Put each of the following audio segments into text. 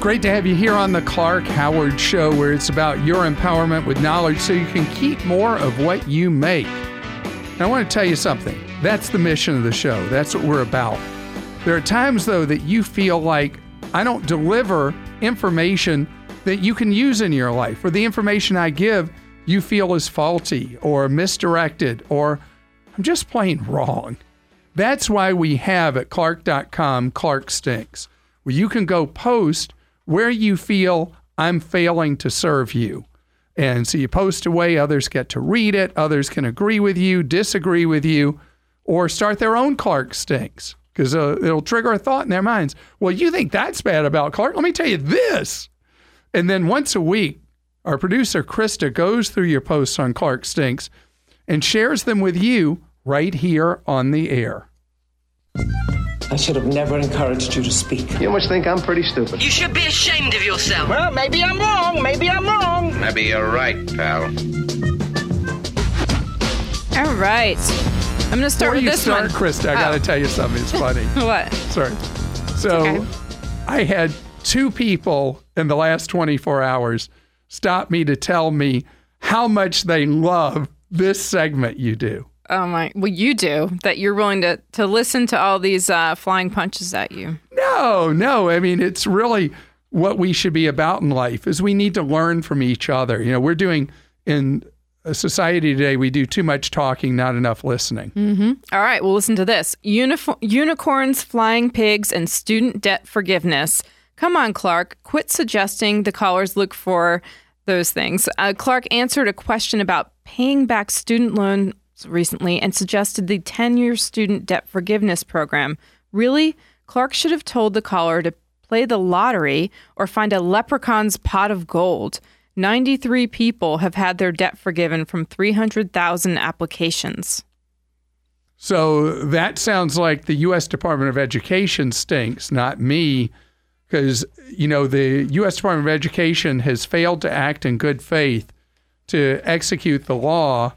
Great to have you here on the Clark Howard Show, where it's about your empowerment with knowledge so you can keep more of what you make. And I want to tell you something. That's the mission of the show. That's what we're about. There are times, though, that you feel like I don't deliver information that you can use in your life, or the information I give you feel is faulty or misdirected, or I'm just plain wrong. That's why we have at Clark.com Clark Stinks, where you can go post where you feel I'm failing to serve you. And so you post away, others get to read it, others can agree with you, disagree with you, or start their own Clark stinks because uh, it'll trigger a thought in their minds. Well, you think that's bad about Clark? Let me tell you this. And then once a week, our producer Christa goes through your posts on Clark Stinks and shares them with you right here on the air. I should have never encouraged you to speak. You must think I'm pretty stupid. You should be ashamed of yourself. Well, maybe I'm wrong. Maybe I'm wrong. Maybe you're right, pal. All right. I'm going to start Before with you this start, one. Christa, I got to Oh. tell you something. It's funny. What? Sorry. So okay. I had two people in the last 24 hours stop me to tell me how much they love this segment you do. Oh my! Well, you do that. You're willing to to listen to all these uh, flying punches at you. No, no. I mean, it's really what we should be about in life is we need to learn from each other. You know, we're doing in a society today, we do too much talking, not enough listening. All right. Well, listen to this: Unif- unicorns, flying pigs, and student debt forgiveness. Come on, Clark. Quit suggesting the callers look for those things. Uh, Clark answered a question about paying back student loans recently and suggested the 10 year student debt forgiveness program. Really? Clark should have told the caller to play the lottery or find a leprechaun's pot of gold. 93 people have had their debt forgiven from 300,000 applications. So that sounds like the U.S. Department of Education stinks, not me, because, you know, the U.S. Department of Education has failed to act in good faith to execute the law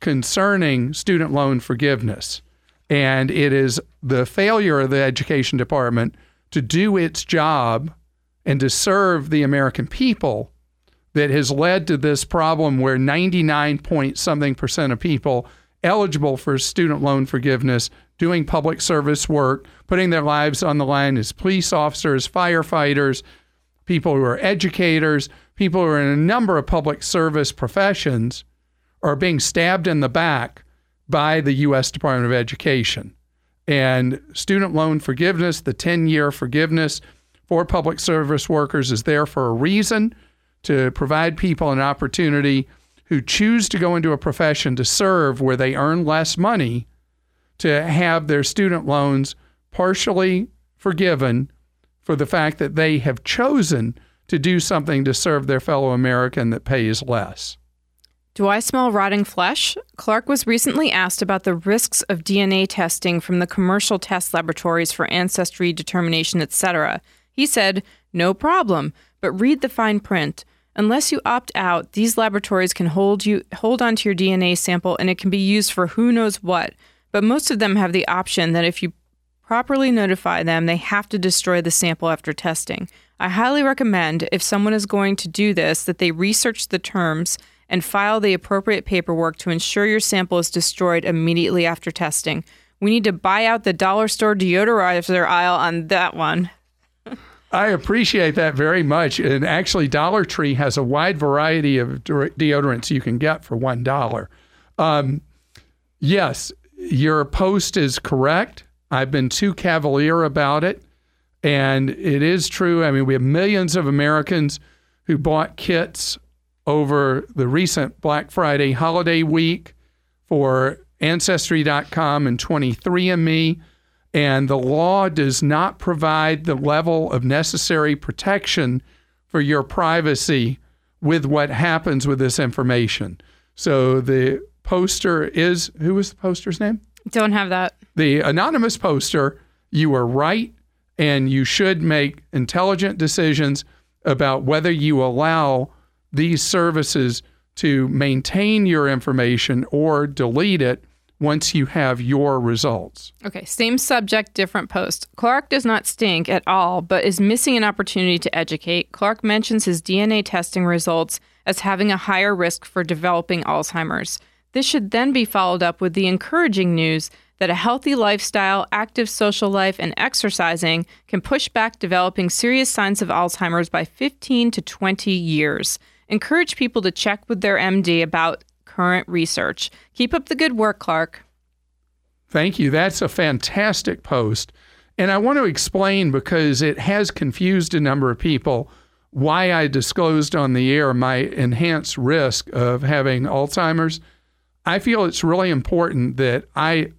concerning student loan forgiveness. And it is the failure of the Education Department to do its job and to serve the American people that has led to this problem where 99 point something percent of people eligible for student loan forgiveness doing public service work, putting their lives on the line as police officers, firefighters, people who are educators, people who are in a number of public service professions are being stabbed in the back by the U.S. Department of Education. And student loan forgiveness, the 10 year forgiveness for public service workers, is there for a reason to provide people an opportunity who choose to go into a profession to serve where they earn less money to have their student loans partially forgiven for the fact that they have chosen to do something to serve their fellow American that pays less. Do I smell rotting flesh? Clark was recently asked about the risks of DNA testing from the commercial test laboratories for ancestry determination, etc. He said, "No problem, but read the fine print. Unless you opt out, these laboratories can hold you hold onto your DNA sample and it can be used for who knows what. But most of them have the option that if you properly notify them, they have to destroy the sample after testing. I highly recommend if someone is going to do this that they research the terms and file the appropriate paperwork to ensure your sample is destroyed immediately after testing. We need to buy out the dollar store deodorizer aisle on that one. I appreciate that very much. And actually, Dollar Tree has a wide variety of deodorants you can get for $1. Um, yes, your post is correct. I've been too cavalier about it. And it is true. I mean, we have millions of Americans who bought kits over the recent Black Friday holiday week for Ancestry.com and 23andMe. And the law does not provide the level of necessary protection for your privacy with what happens with this information. So the poster is who was the poster's name? Don't have that. The anonymous poster, you are right, and you should make intelligent decisions about whether you allow these services to maintain your information or delete it once you have your results. Okay, same subject, different post. Clark does not stink at all, but is missing an opportunity to educate. Clark mentions his DNA testing results as having a higher risk for developing Alzheimer's. This should then be followed up with the encouraging news that a healthy lifestyle, active social life, and exercising can push back developing serious signs of Alzheimer's by 15 to 20 years. Encourage people to check with their MD about current research. Keep up the good work, Clark. Thank you. That's a fantastic post. And I want to explain because it has confused a number of people why I disclosed on the air my enhanced risk of having Alzheimer's. I feel it's really important that I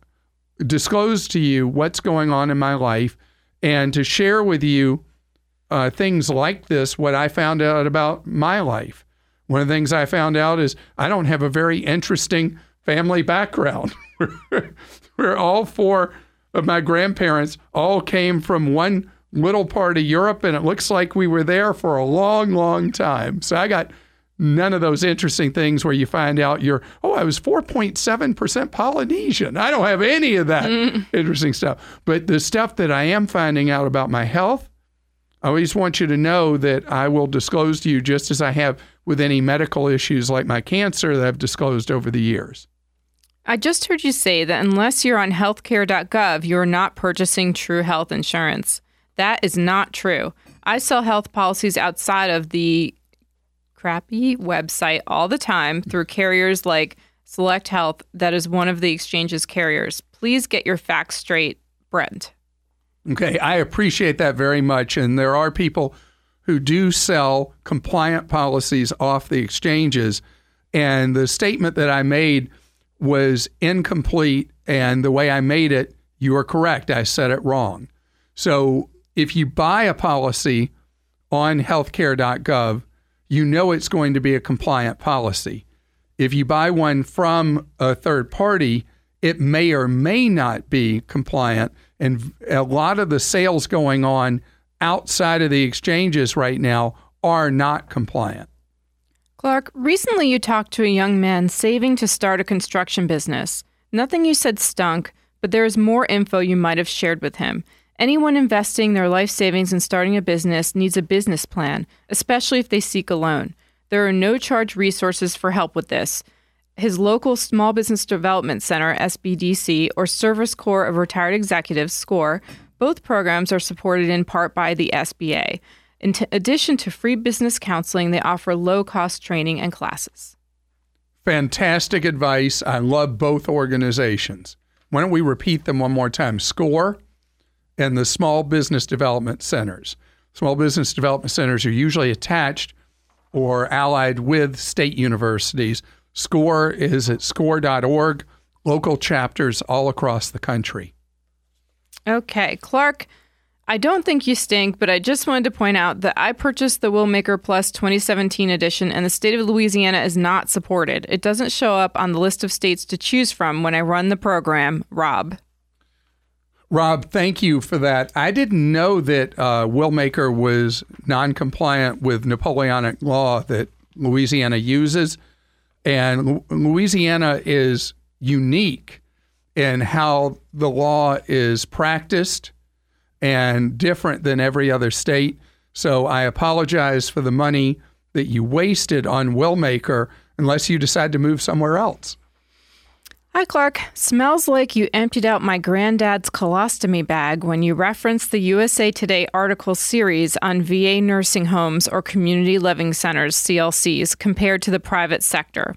disclose to you what's going on in my life and to share with you uh, things like this, what I found out about my life. One of the things I found out is I don't have a very interesting family background. Where all four of my grandparents all came from one little part of Europe, and it looks like we were there for a long, long time. So I got none of those interesting things where you find out you're, oh, I was 4.7% Polynesian. I don't have any of that interesting stuff. But the stuff that I am finding out about my health, I always want you to know that I will disclose to you just as I have with any medical issues like my cancer that I've disclosed over the years. I just heard you say that unless you're on healthcare.gov, you're not purchasing true health insurance. That is not true. I sell health policies outside of the crappy website all the time through carriers like Select Health, that is one of the exchange's carriers. Please get your facts straight, Brent. Okay, I appreciate that very much. And there are people who do sell compliant policies off the exchanges. And the statement that I made was incomplete. And the way I made it, you are correct. I said it wrong. So if you buy a policy on healthcare.gov, you know it's going to be a compliant policy. If you buy one from a third party, it may or may not be compliant. And a lot of the sales going on outside of the exchanges right now are not compliant. Clark, recently you talked to a young man saving to start a construction business. Nothing you said stunk, but there is more info you might have shared with him. Anyone investing their life savings in starting a business needs a business plan, especially if they seek a loan. There are no charge resources for help with this. His local Small Business Development Center, SBDC, or Service Corps of Retired Executives, SCORE, both programs are supported in part by the SBA. In t- addition to free business counseling, they offer low cost training and classes. Fantastic advice. I love both organizations. Why don't we repeat them one more time? SCORE and the Small Business Development Centers. Small Business Development Centers are usually attached or allied with state universities. SCORE is at score.org, local chapters all across the country. Okay, Clark, I don't think you stink, but I just wanted to point out that I purchased the Willmaker Plus 2017 edition and the state of Louisiana is not supported. It doesn't show up on the list of states to choose from when I run the program, Rob. Rob, thank you for that. I didn't know that uh, Willmaker was non compliant with Napoleonic law that Louisiana uses. And Louisiana is unique in how the law is practiced and different than every other state. So I apologize for the money that you wasted on Willmaker unless you decide to move somewhere else. Hi, Clark. Smells like you emptied out my granddad's colostomy bag when you referenced the USA Today article series on VA nursing homes or community living centers, CLCs, compared to the private sector.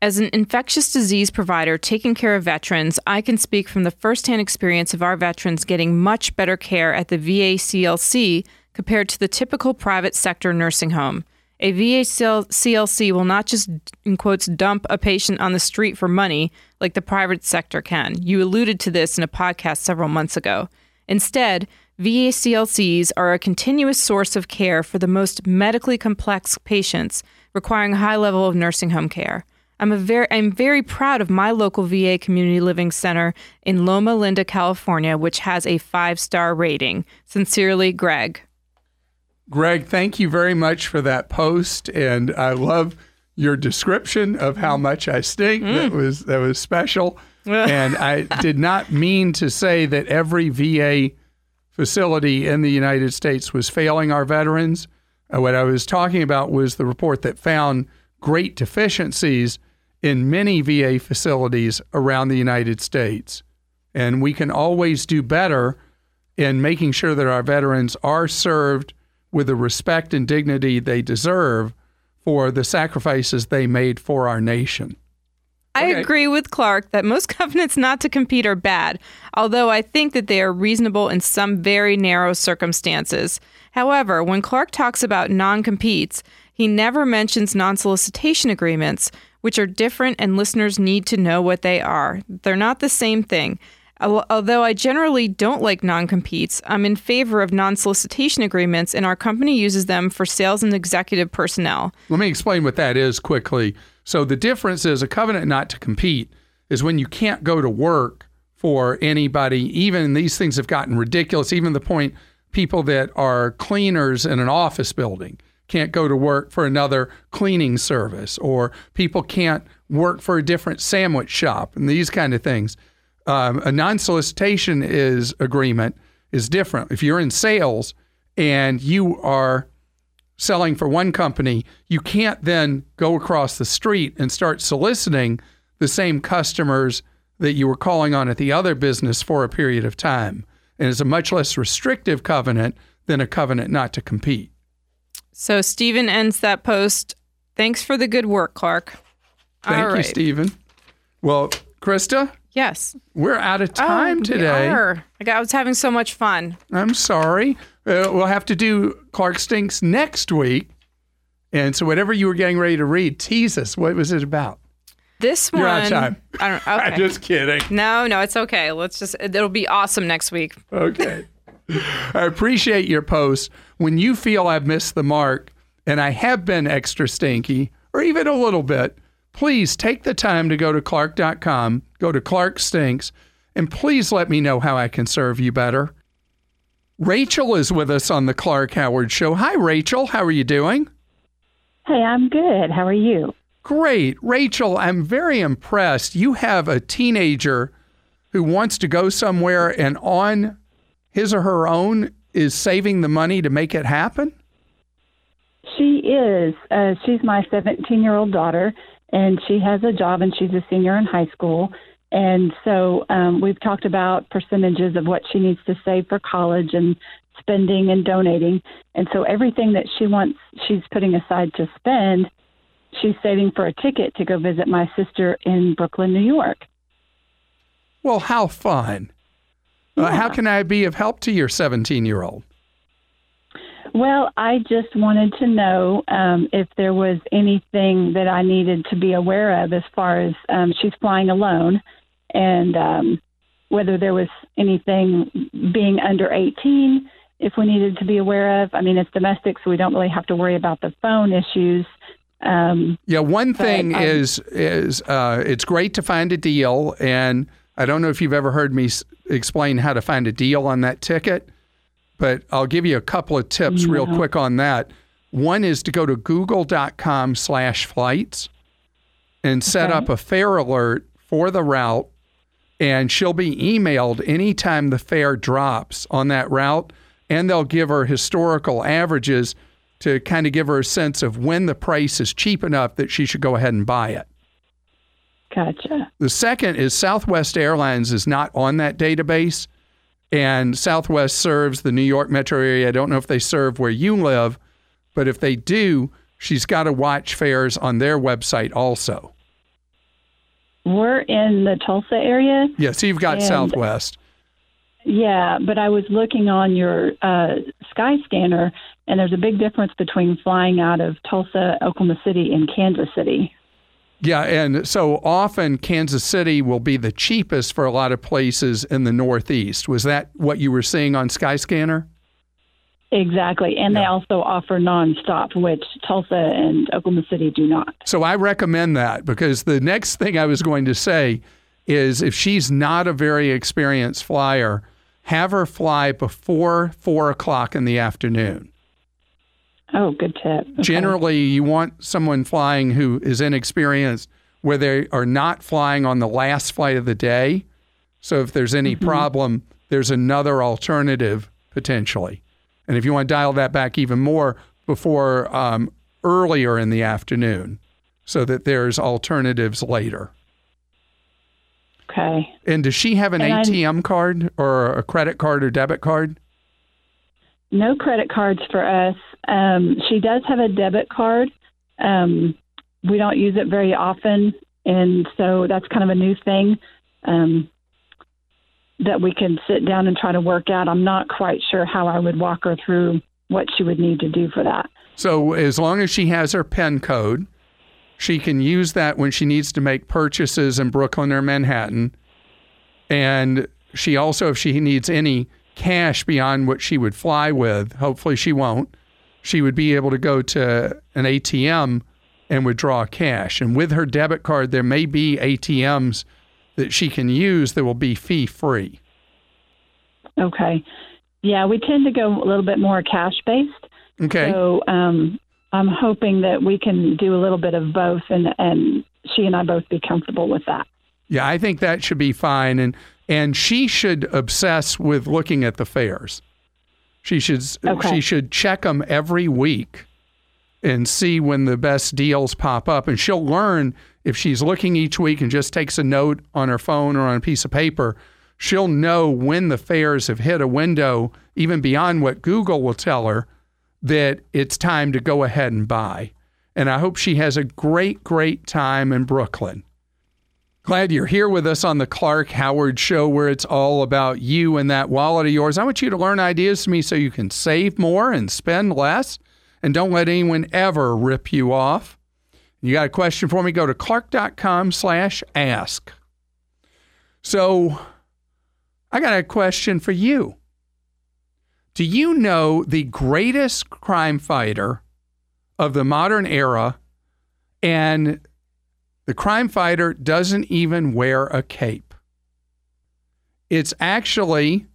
As an infectious disease provider taking care of veterans, I can speak from the firsthand experience of our veterans getting much better care at the VA CLC compared to the typical private sector nursing home. A VA CLC will not just, in quotes, dump a patient on the street for money like the private sector can. You alluded to this in a podcast several months ago. Instead, VA CLCs are a continuous source of care for the most medically complex patients requiring a high level of nursing home care. I'm very I'm very proud of my local VA community living center in Loma Linda, California, which has a 5-star rating. Sincerely, Greg. Greg, thank you very much for that post, and I love your description of how much I stink. Mm. That was that was special. and I did not mean to say that every VA facility in the United States was failing our veterans. Uh, what I was talking about was the report that found great deficiencies in many VA facilities around the United States. And we can always do better in making sure that our veterans are served with the respect and dignity they deserve for the sacrifices they made for our nation. I Okay. agree with Clark that most covenants not to compete are bad, although I think that they are reasonable in some very narrow circumstances. However, when Clark talks about non competes, he never mentions non solicitation agreements, which are different and listeners need to know what they are. They're not the same thing. Al- Although I generally don't like non competes, I'm in favor of non solicitation agreements, and our company uses them for sales and executive personnel. Let me explain what that is quickly. So, the difference is a covenant not to compete is when you can't go to work for anybody. Even these things have gotten ridiculous, even the point people that are cleaners in an office building can't go to work for another cleaning service, or people can't work for a different sandwich shop, and these kind of things. Um, a non-solicitation is agreement is different. If you're in sales and you are selling for one company, you can't then go across the street and start soliciting the same customers that you were calling on at the other business for a period of time. And it's a much less restrictive covenant than a covenant not to compete. So Stephen ends that post. Thanks for the good work, Clark. Thank All you, right. Stephen. Well, Christa, Yes. we're out of time Oh, today. Like, I was having so much fun. I'm sorry. Uh, we'll have to do Clark Stinks next week. And so, whatever you were getting ready to read, tease us. What was it about? This one. You're out of time. I don't. Okay. I'm just kidding. no, no, it's okay. Let's just. It'll be awesome next week. Okay. I appreciate your post. When you feel I've missed the mark and I have been extra stinky, or even a little bit, please take the time to go to Clark.com, go to Clark Stinks, and please let me know how I can serve you better. Rachel is with us on the Clark Howard Show. Hi, Rachel. How are you doing? Hey, I'm good. How are you? Great. Rachel, I'm very impressed. You have a teenager who wants to go somewhere and on his or her own is saving the money to make it happen? She is. Uh, she's my 17 year old daughter, and she has a job, and she's a senior in high school. And so um, we've talked about percentages of what she needs to save for college and spending and donating. And so everything that she wants, she's putting aside to spend, she's saving for a ticket to go visit my sister in Brooklyn, New York. Well, how fun. Uh, how can I be of help to your 17 year old? Well, I just wanted to know um, if there was anything that I needed to be aware of as far as um, she's flying alone and um, whether there was anything being under 18, if we needed to be aware of. I mean, it's domestic, so we don't really have to worry about the phone issues. Um, Yeah, one thing um, is is uh, it's great to find a deal, and I don't know if you've ever heard me s- explain how to find a deal on that ticket, but I'll give you a couple of tips real quick on that. One is to go to google.com slash flights and set Okay. up a fare alert for the route, and she'll be emailed anytime the fare drops on that route, and they'll give her historical averages to kind of give her a sense of when the price is cheap enough that she should go ahead and buy it. gotcha. The second is Southwest Airlines is not on that database, and Southwest serves the New York metro area. I don't know if they serve where you live, but if they do, she's got to watch fares on their website also. We're in the Tulsa area. Yeah, so you've got Southwest. Yeah, but I was looking on your uh, Skyscanner, and there's a big difference between flying out of Tulsa, Oklahoma City, and Kansas City. Yeah, and so often Kansas City will be the cheapest for a lot of places in the Northeast. Was that what you were seeing on Skyscanner? Exactly, and they also offer nonstop, which Tulsa and Oklahoma City do not. So I recommend that because the next thing I was going to say is if she's not a very experienced flyer, have her fly before four o'clock in the afternoon. Oh, good tip. Okay. Generally, you want someone flying who is inexperienced where they are not flying on the last flight of the day. So if there's any problem, there's another alternative potentially. And if you want to dial that back even more, before um, earlier in the afternoon, so that there's alternatives later. Okay. And does she have an And I'm- ATM card or a credit card or debit card? No credit cards for us. Um, she does have a debit card. Um, we don't use it very often, and so that's kind of a new thing um, that we can sit down and try to work out. I'm not quite sure how I would walk her through what she would need to do for that. So as long as she has her PIN code, she can use that when she needs to make purchases in Brooklyn or Manhattan. And she also, if she needs any cash beyond what she would fly with, hopefully she won't, she would be able to go to an ATM and withdraw cash. And with her debit card, there may be ATMs that she can use that will be fee free. Okay. Yeah, we tend to go a little bit more cash based. Okay. So um, I'm hoping that we can do a little bit of both, and and she and I both be comfortable with that. Yeah, I think that should be fine, and and she should obsess with looking at the fares. She should Okay. she should check them every week and see when the best deals pop up, and she'll learn if she's looking each week and just takes a note on her phone or on a piece of paper. She'll know when the fares have hit a window, even beyond what Google will tell her, that it's time to go ahead and buy. And I hope she has a great, great time in Brooklyn. Glad you're here with us on the Clark Howard Show, where it's all about you and that wallet of yours. I want you to learn ideas from me so you can save more and spend less, and don't let anyone ever rip you off. You got a question for me? Go to clark.com/ask. So, I got a question for you. Do you know the greatest crime fighter of the modern era and the crime fighter doesn't even wear a cape. It's actually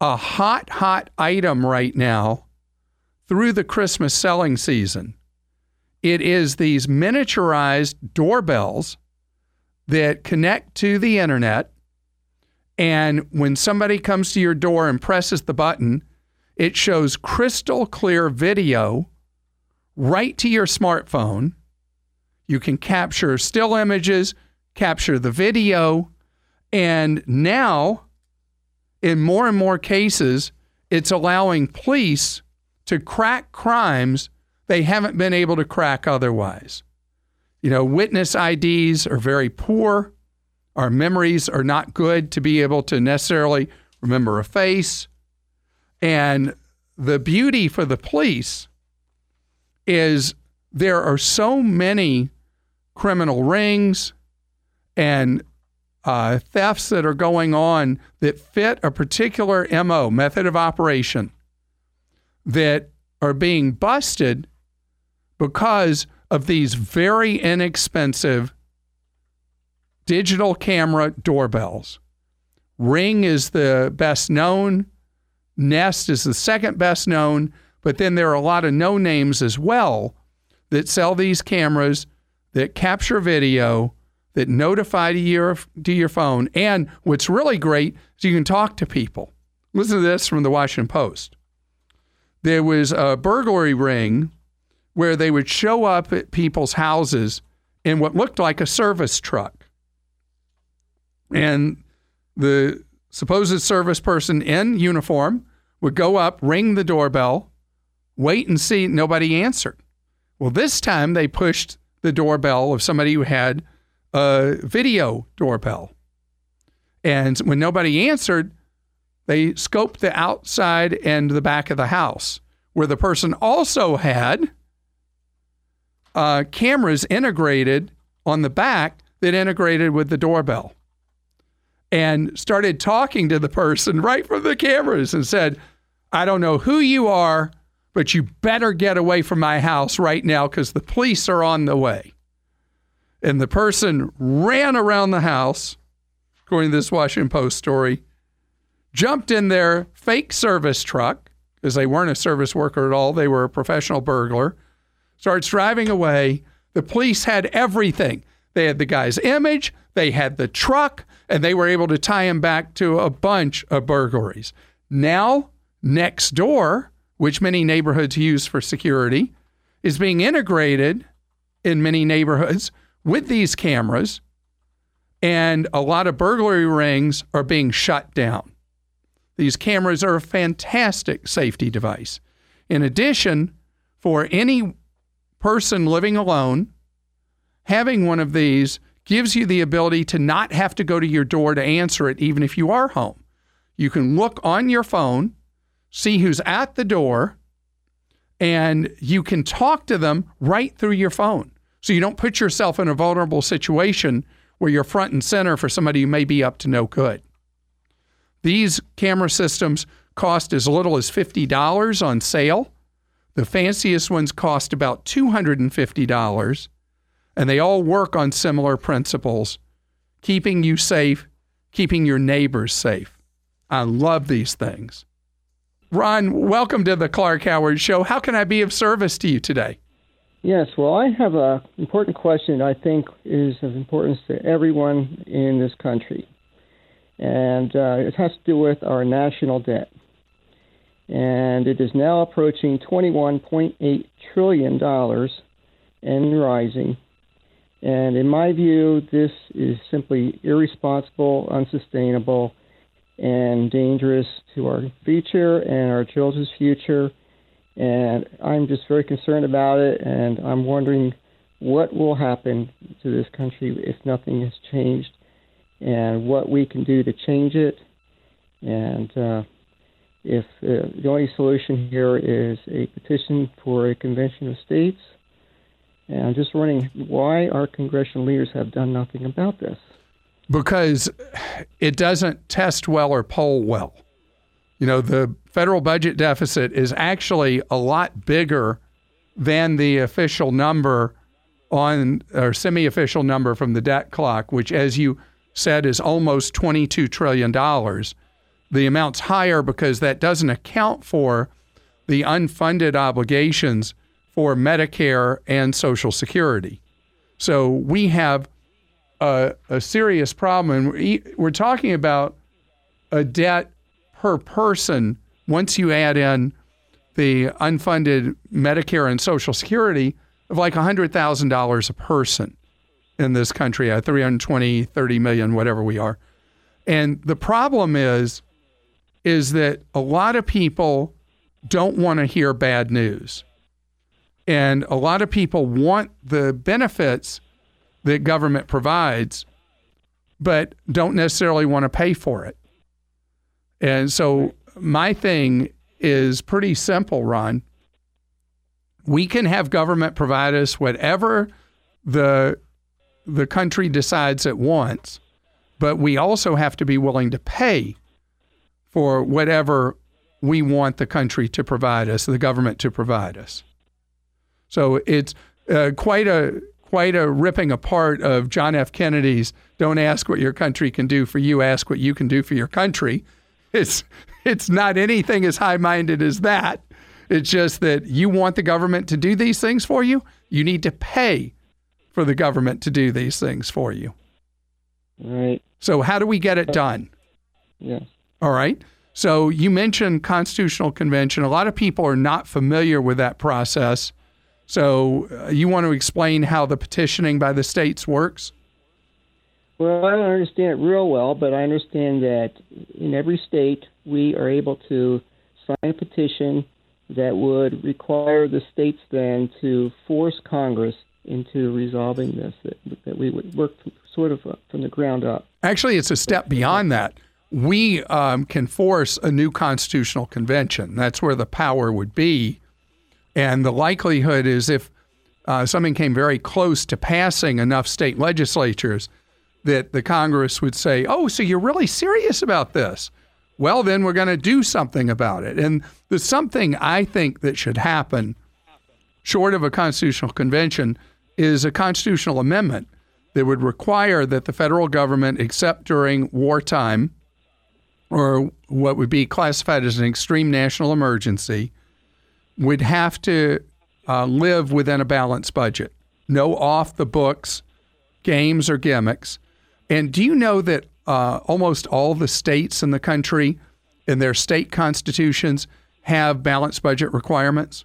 a hot, hot item right now through the Christmas selling season. It is these miniaturized doorbells that connect to the internet. And when somebody comes to your door and presses the button, it shows crystal clear video right to your smartphone. You can capture still images, capture the video, and now, in more and more cases, it's allowing police to crack crimes they haven't been able to crack otherwise. You know, witness IDs are very poor. Our memories are not good to be able to necessarily remember a face. And the beauty for the police is there are so many criminal rings and uh, thefts that are going on that fit a particular MO, method of operation, that are being busted because of these very inexpensive digital camera doorbells. Ring is the best known, Nest is the second best known, but then there are a lot of no names as well that sell these cameras that capture video that notify to your to your phone. And what's really great is you can talk to people. Listen to this from the Washington Post. There was a burglary ring where they would show up at people's houses in what looked like a service truck. And the supposed service person in uniform would go up, ring the doorbell, wait and see nobody answered. Well, this time they pushed the doorbell of somebody who had a video doorbell. And when nobody answered, they scoped the outside and the back of the house, where the person also had uh, cameras integrated on the back that integrated with the doorbell. And started talking to the person right from the cameras and said, I don't know who you are, but you better get away from my house right now because the police are on the way. And the person ran around the house, according to this Washington Post story, jumped in their fake service truck because they weren't a service worker at all. They were a professional burglar, starts driving away. The police had everything. they had the guy's image, they had the truck, and they were able to tie him back to a bunch of burglaries. Now, Nextdoor, which many neighborhoods use for security, is being integrated in many neighborhoods with these cameras, and a lot of burglary rings are being shut down. These cameras are a fantastic safety device. In addition, for any person living alone, having one of these gives you the ability to not have to go to your door to answer it, even if you are home. You can look on your phone, see who's at the door, and you can talk to them right through your phone. So you don't put yourself in a vulnerable situation where you're front and center for somebody who may be up to no good. These camera systems cost as little as $50 on sale. The fanciest ones cost about $250, and they all work on similar principles keeping you safe, keeping your neighbors safe. I love these things. Ron, welcome to the Clark Howard Show. How can I be of service to you today? Yes, well, I have an important question I think is of importance to everyone in this country. And uh, it has to do with our national debt. And it is now approaching $21.8 trillion and rising. And in my view, this is simply irresponsible, unsustainable, and dangerous to our future and our children's future and I'm just very concerned about it, and I'm wondering what will happen to this country if nothing has changed, and what we can do to change it, and uh, if uh, the only solution here is a petition for a convention of states. And I'm just wondering why our congressional leaders have done nothing about this. Because it doesn't test well or poll well. You know, the federal budget deficit is actually a lot bigger than the official number on or semi-official number from the debt clock, which, as you said, is almost twenty-two trillion dollars. The amount's higher because that doesn't account for the unfunded obligations for Medicare and Social Security. So we have a, a serious problem, and we're talking about a debt per person once you add in the unfunded Medicare and Social Security of like $100,000 a person in this country at 320, 30 million, whatever we are. And the problem is, is that a lot of people don't want to hear bad news. And a lot of people want the benefits that government provides, but don't necessarily want to pay for it. And so my thing is pretty simple, Ron. We can have government provide us whatever the the country decides it wants, but we also have to be willing to pay for whatever we want the country to provide us, the government to provide us. So it's uh, quite a quite a ripping apart of John F. Kennedy's "Don't ask what your country can do for you, ask what you can do for your country." It's it's not anything as high-minded as that. It's just that you want the government to do these things for you. You need to pay for the government to do these things for you. Right. So how do we get it done? Yes. All right. So you mentioned constitutional convention. A lot of people are not familiar with that process. So uh, you want to explain how the petitioning by the states works? Well, I don't understand it real well, but I understand that in every state we are able to sign a petition that would require the states then to force Congress into resolving this, that, that we would work sort of uh, from the ground up. Actually, it's a step beyond that. We um, can force a new constitutional convention. That's where the power would be. And the likelihood is if uh, something came very close to passing enough state legislatures, that the Congress would say, oh, so you're really serious about this? Well, then we're going to do something about it. And the something I think that should happen, short of a constitutional convention, is a constitutional amendment that would require that the federal government, except during wartime or what would be classified as an extreme national emergency, would have to uh, live within a balanced budget. No off the books games or gimmicks. And do you know that uh, almost all the states in the country, in their state constitutions, have balanced budget requirements?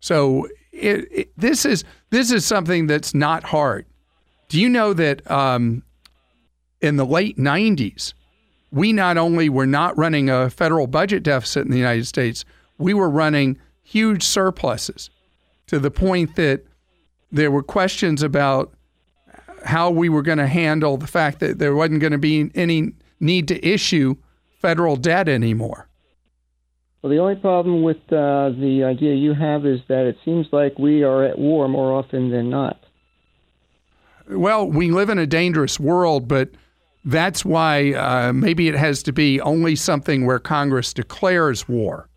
So it, it, this is this is something that's not hard. Do you know that um, in the late '90s, we not only were not running a federal budget deficit in the United States, we were running huge surpluses to the point that there were questions about how we were going to handle the fact that there wasn't going to be any need to issue federal debt anymore. Well, the only problem with uh, the idea you have is that it seems like we are at war more often than not. Well, we live in a dangerous world, but that's why uh, maybe it has to be only something where Congress declares war.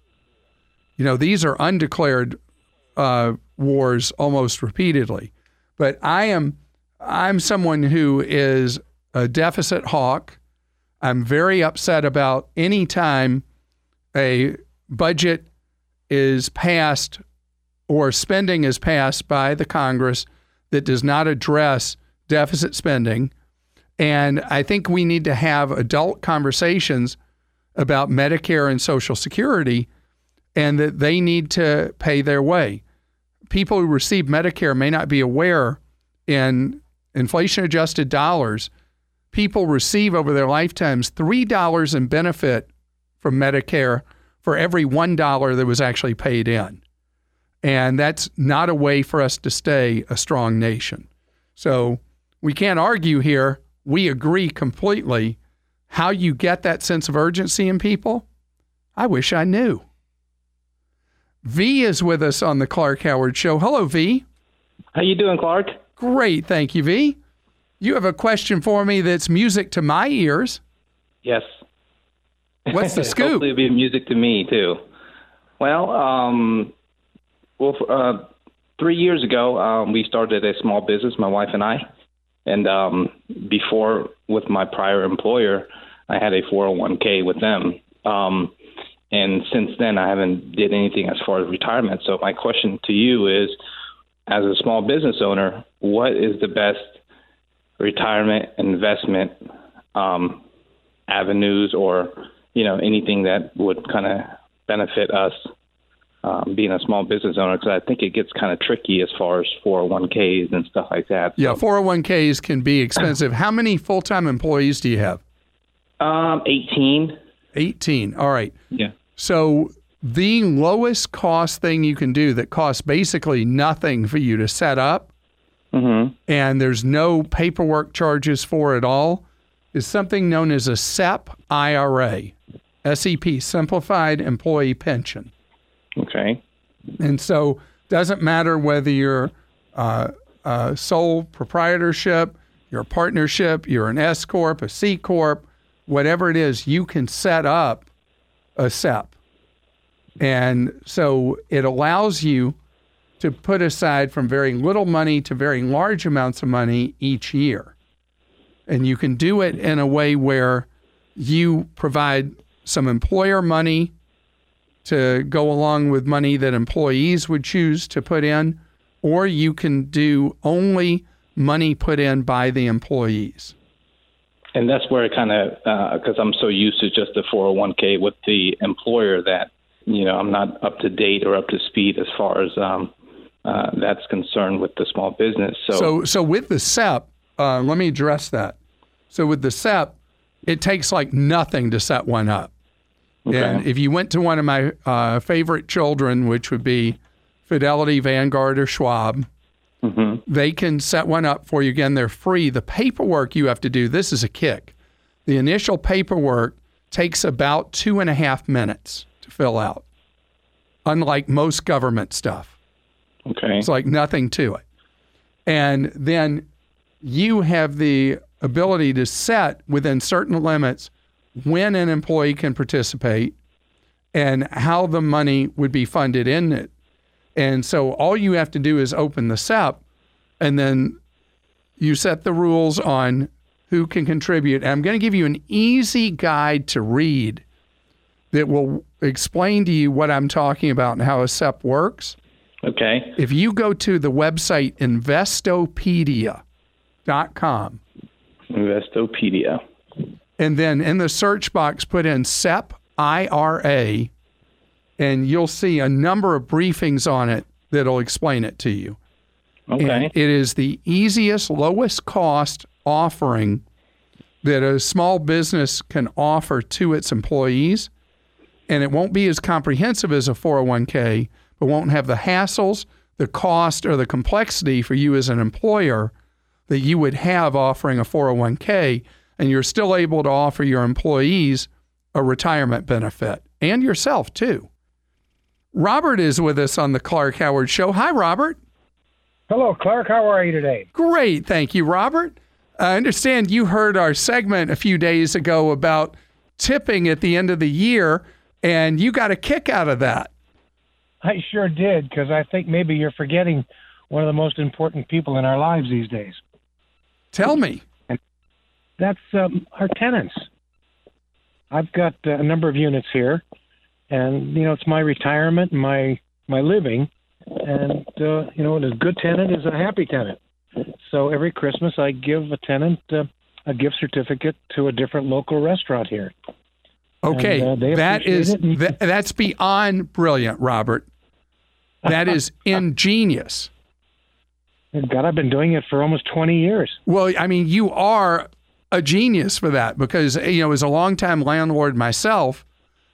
You know, these are undeclared uh, wars almost repeatedly. But I am I'm someone who is a deficit hawk. I'm very upset about any time a budget is passed or spending is passed by the Congress that does not address deficit spending. And I think we need to have adult conversations about Medicare and Social Security and that they need to pay their way. People who receive Medicare may not be aware in inflation adjusted dollars, people receive over their lifetimes $3 in benefit from Medicare for every $1 that was actually paid in. And that's not a way for us to stay a strong nation. So we can't argue here. We agree completely. How you get that sense of urgency in people, I wish I knew. V is with us on the Clark Howard Show. Hello, V. How you doing, Clark? Great, thank you, V. You have a question for me that's music to my ears. Yes. What's the scoop? Hopefully, it'll be music to me too. Well, um, well, uh, three years ago, um, we started a small business, my wife and I. And um, before, with my prior employer, I had a 401k with them. Um, and since then, I haven't did anything as far as retirement. So my question to you is, as a small business owner, what is the best retirement investment um, avenues or you know anything that would kind of benefit us um, being a small business owner because I think it gets kind of tricky as far as 401ks and stuff like that. Yeah, 401ks can be expensive. How many full time employees do you have? Um, 18. 18. All right. Yeah. So the lowest cost thing you can do that costs basically nothing for you to set up Mm-hmm. and there's no paperwork charges for it all is something known as a SEP IRA, SEP, Simplified Employee Pension. Okay. And so doesn't matter whether you're uh, a sole proprietorship, you're a partnership, you're an S corp, a C corp, whatever it is, you can set up a SEP. And so it allows you to put aside from very little money to very large amounts of money each year. And you can do it in a way where you provide some employer money to go along with money that employees would choose to put in, or you can do only money put in by the employees. And that's where it kind of, because I'm so used to just the 401k with the employer that, you know, I'm not up to date or up to speed as far as um, uh, that's concerned with the small business. So, So, so with the SEP, uh, let me address that. So with the SEP, it takes like nothing to set one up. Okay. And if you went to one of my uh, favorite children, which would be Fidelity, Vanguard, or Schwab, Mhm. they can set one up for you. Again, they're free. The paperwork you have to do, this is a kick. The initial paperwork takes about two and a half minutes to fill out, unlike most government stuff. okay. It's like nothing to it. And then you have the ability to set within certain limits when an employee can participate and how the money would be funded in it. And so all you have to do is open the SEP and then you set the rules on who can contribute. And I'm going to give you an easy guide to read that will explain to you what I'm talking about and how a SEP works. okay. If you go to the website Investopedia, investopedia.com. Investopedia. And then in the search box, put in SEP IRA, and you'll see a number of briefings on it that'll explain it to you. Okay. And it is the easiest, lowest cost offering that a small business can offer to its employees. And it won't be as comprehensive as a 401k, but won't have the hassles, the cost, or the complexity for you as an employer that you would have offering a 401k. And you're still able to offer your employees a retirement benefit and yourself too. Robert is with us on the Clark Howard Show. Hi, Robert. Hello, Clark. How are you today? Great. Thank you, Robert. I understand you heard our segment a few days ago about tipping at the end of the year, and you got a kick out of that. I sure did, because I think maybe you're forgetting one of the most important people in our lives these days. Tell me. That's um, our tenants. I've got uh, a number of units here, and you know it's my retirement, my my living, and uh, you know a good tenant is a happy tenant. So every Christmas I give a tenant uh, a gift certificate to a different local restaurant here. Okay, And, uh, that is it and- that, that's beyond brilliant, Robert. That is ingenious. God, I've been doing it for almost 20 years. Well, I mean, you are a genius for that because you know, as a longtime landlord myself,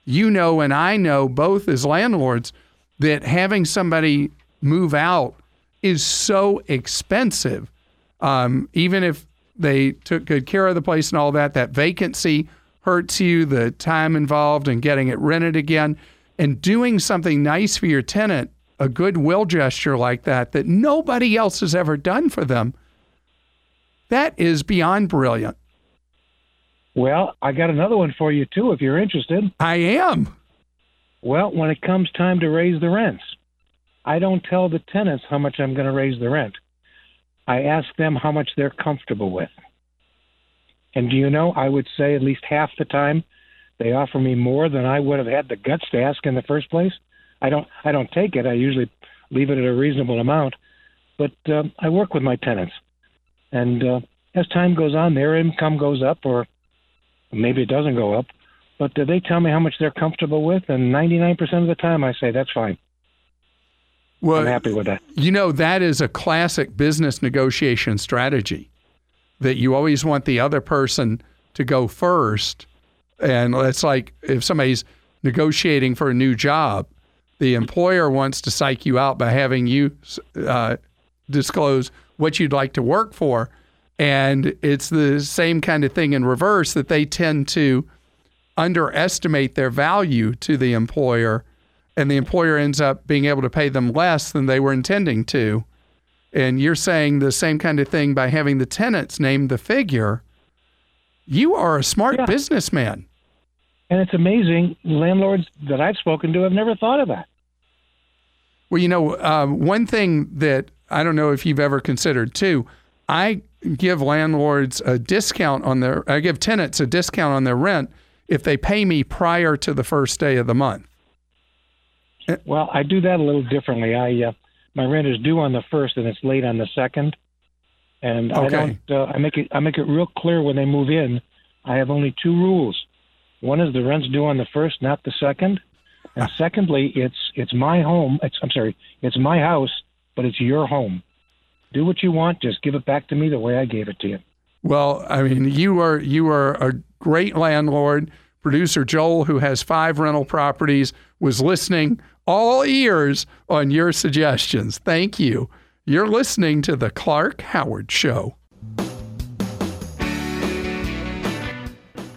you know, and I know both as landlords that having somebody move out is so expensive. Um, even if they took good care of the place and all that, that vacancy hurts you. The time involved in getting it rented again, and doing something nice for your tenant, a goodwill gesture like that that nobody else has ever done for them. That is beyond brilliant. Well, I got another one for you too, if you're interested. I am. Well, when it comes time to raise the rents, I don't tell the tenants how much I'm going to raise the rent. I ask them how much they're comfortable with. And do you know, I would say at least half the time they offer me more than I would have had the guts to ask in the first place. I don't I don't take it. I usually leave it at a reasonable amount, but uh, I work with my tenants. And uh, as time goes on, their income goes up or maybe it doesn't go up, but they tell me how much they're comfortable with, and 99% of the time I say that's fine. Well, I'm happy with that. You know, that is a classic business negotiation strategy that you always want the other person to go first. And it's like if somebody's negotiating for a new job, the employer wants to psych you out by having you uh, disclose what you'd like to work for. And it's the same kind of thing in reverse that they tend to underestimate their value to the employer, and the employer ends up being able to pay them less than they were intending to. And you're saying the same kind of thing by having the tenants name the figure. You are a smart Yeah. businessman. And it's amazing, landlords that I've spoken to have never thought of that. Well, you know, um, one thing that I don't know if you've ever considered too, I give landlords a discount on their, I give tenants a discount on their rent if they pay me prior to the first day of the month. Well, I do that a little differently. I uh, my rent is due on the first, and it's late on the second, and I don't. Uh, I make it. I make it real clear when they move in. I have only two rules. One is the rent's due on the first, not the second, and secondly, it's it's my home. It's I'm sorry, it's my house, but it's your home. Do what you want. Just give it back to me the way I gave it to you. Well, I mean, you are you are a great landlord. Producer Joel, who has five rental properties, was listening all ears on your suggestions. Thank you. You're listening to the Clark Howard Show.